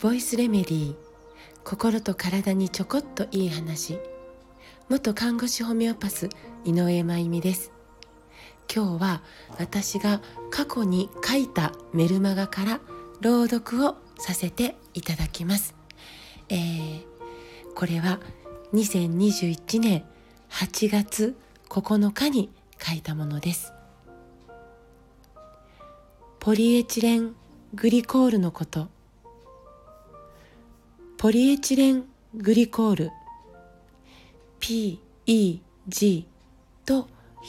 ボイスレメディー心と体にちょこっといい話。元看護師ホメオパス井上真由美です。今日は私が過去に書いたメルマガから朗読をさせていただきます、えー、これは2021年8月9日に書いたものです。ポリエチレングリコールのこと。ポリエチレングリコール。PEG と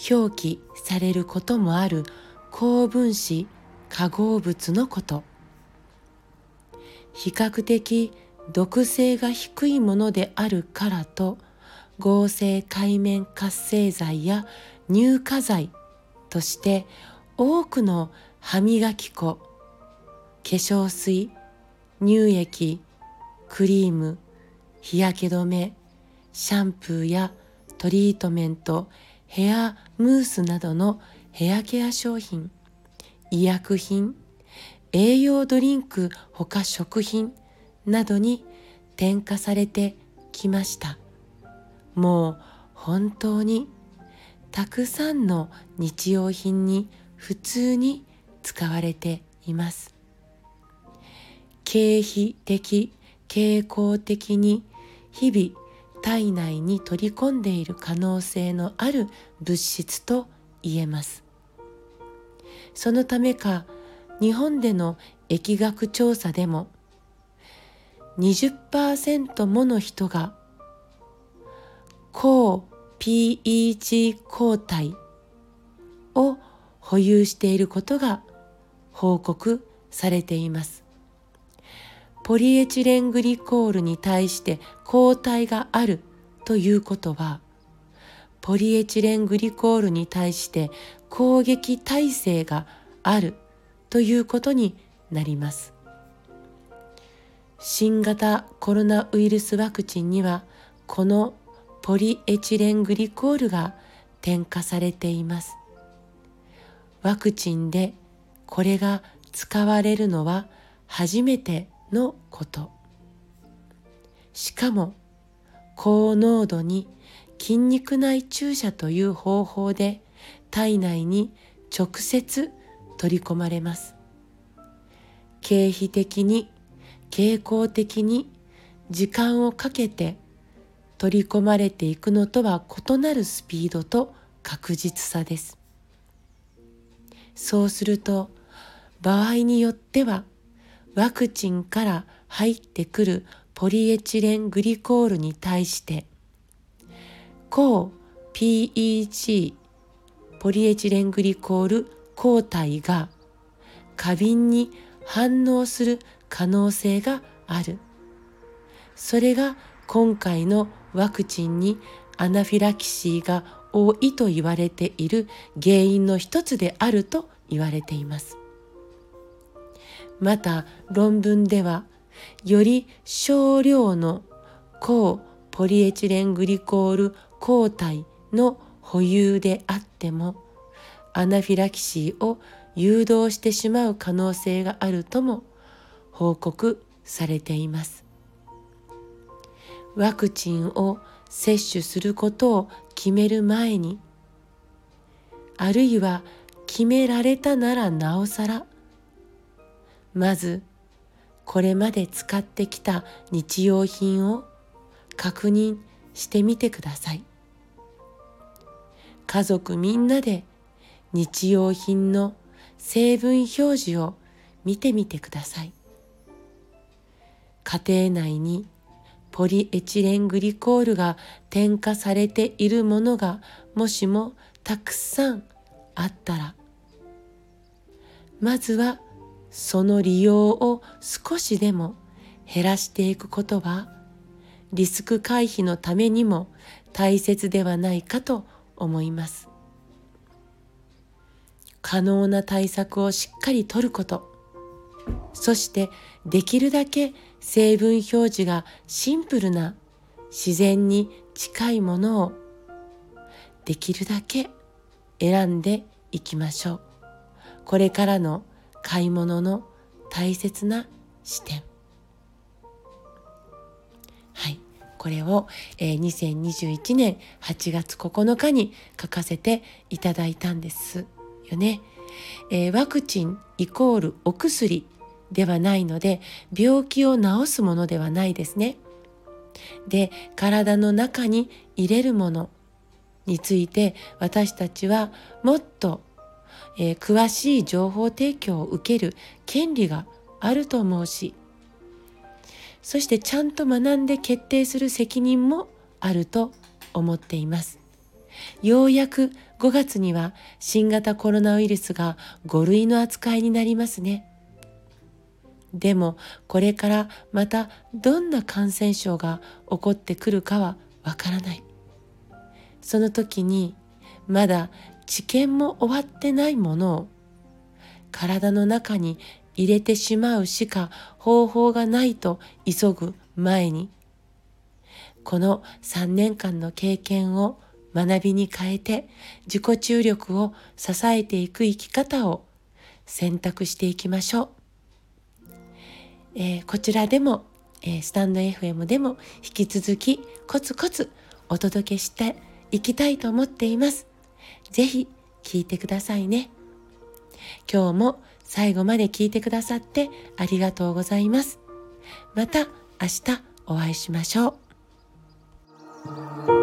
表記されることもある高分子化合物のこと。比較的毒性が低いものであるからと合成界面活性剤や乳化剤として多くの歯磨き粉化粧水乳液クリーム日焼け止めシャンプーやトリートメントヘアムースなどのヘアケア商品医薬品栄養ドリンクほか食品などに添加されてきました。もう本当にたくさんの日用品に普通に使われています。経費的傾向的に日々体内に取り込んでいる可能性のある物質と言えます。そのためか日本での疫学調査でも20%もの人が抗 PEG 抗体を保有していることが報告されています。ポリエチレングリコールに対して抗体があるということはポリエチレングリコールに対して攻撃耐性があるということになります。新型コロナウイルスワクチンにはこのポリエチレングリコールが添加されています。ワクチンでこれが使われるのは初めてのこと。しかも高濃度に筋肉内注射という方法で体内に直接取り込まれます。経費的に傾向的に時間をかけて取り込まれていくのとは異なるスピードと確実さです。そうすると場合によってはワクチンから入ってくるポリエチレングリコールに対して抗 PEG ポリエチレングリコール抗体が過敏に反応する可能性がある。それが今回のワクチンにアナフィラキシーが多いと言われている原因の一つであると言われています。また論文ではより少量の抗ポリエチレングリコール抗体の保有であってもアナフィラキシーを誘導してしまう可能性があるとも報告されています。ワクチンを接種することを決める前にあるいは決められたならなおさらまずこれまで使ってきた日用品を確認してみてください。家族みんなで日用品の成分表示を見てみてください。家庭内にポリエチレングリコールが添加されているものがもしもたくさんあったら。まずはその利用を少しでも減らしていくことはリスク回避のためにも大切ではないかと思います。可能な対策をしっかりとること。そしてできるだけ成分表示がシンプルな自然に近いものをできるだけ選んでいきましょう。これからの買い物の大切な視点。はい。これを、えー、2021年8月9日に書かせていただいたんですよね、えー、ワクチンイコールお薬ではないので病気を治すものではないですね。で体の中に入れるものについて私たちはもっと、えー、詳しい情報提供を受ける権利があると思うしそしてちゃんと学んで決定する責任もあると思っています。ようやく5月には新型コロナウイルスが5類の扱いになりますね。でもこれからまたどんな感染症が起こってくるかはわからない。その時にまだ治験も終わってないものを体の中に入れてしまうしか方法がないと急ぐ前にこの3年間の経験を学びに変えて自己注力を支えていく生き方を選択していきましょう。えー、こちらでも、えー、スタンド FM でも引き続きコツコツお届けしていきたいと思っています。ぜひ聞いてくださいね。今日も最後まで聞いてくださってありがとうございます。また明日お会いしましょう。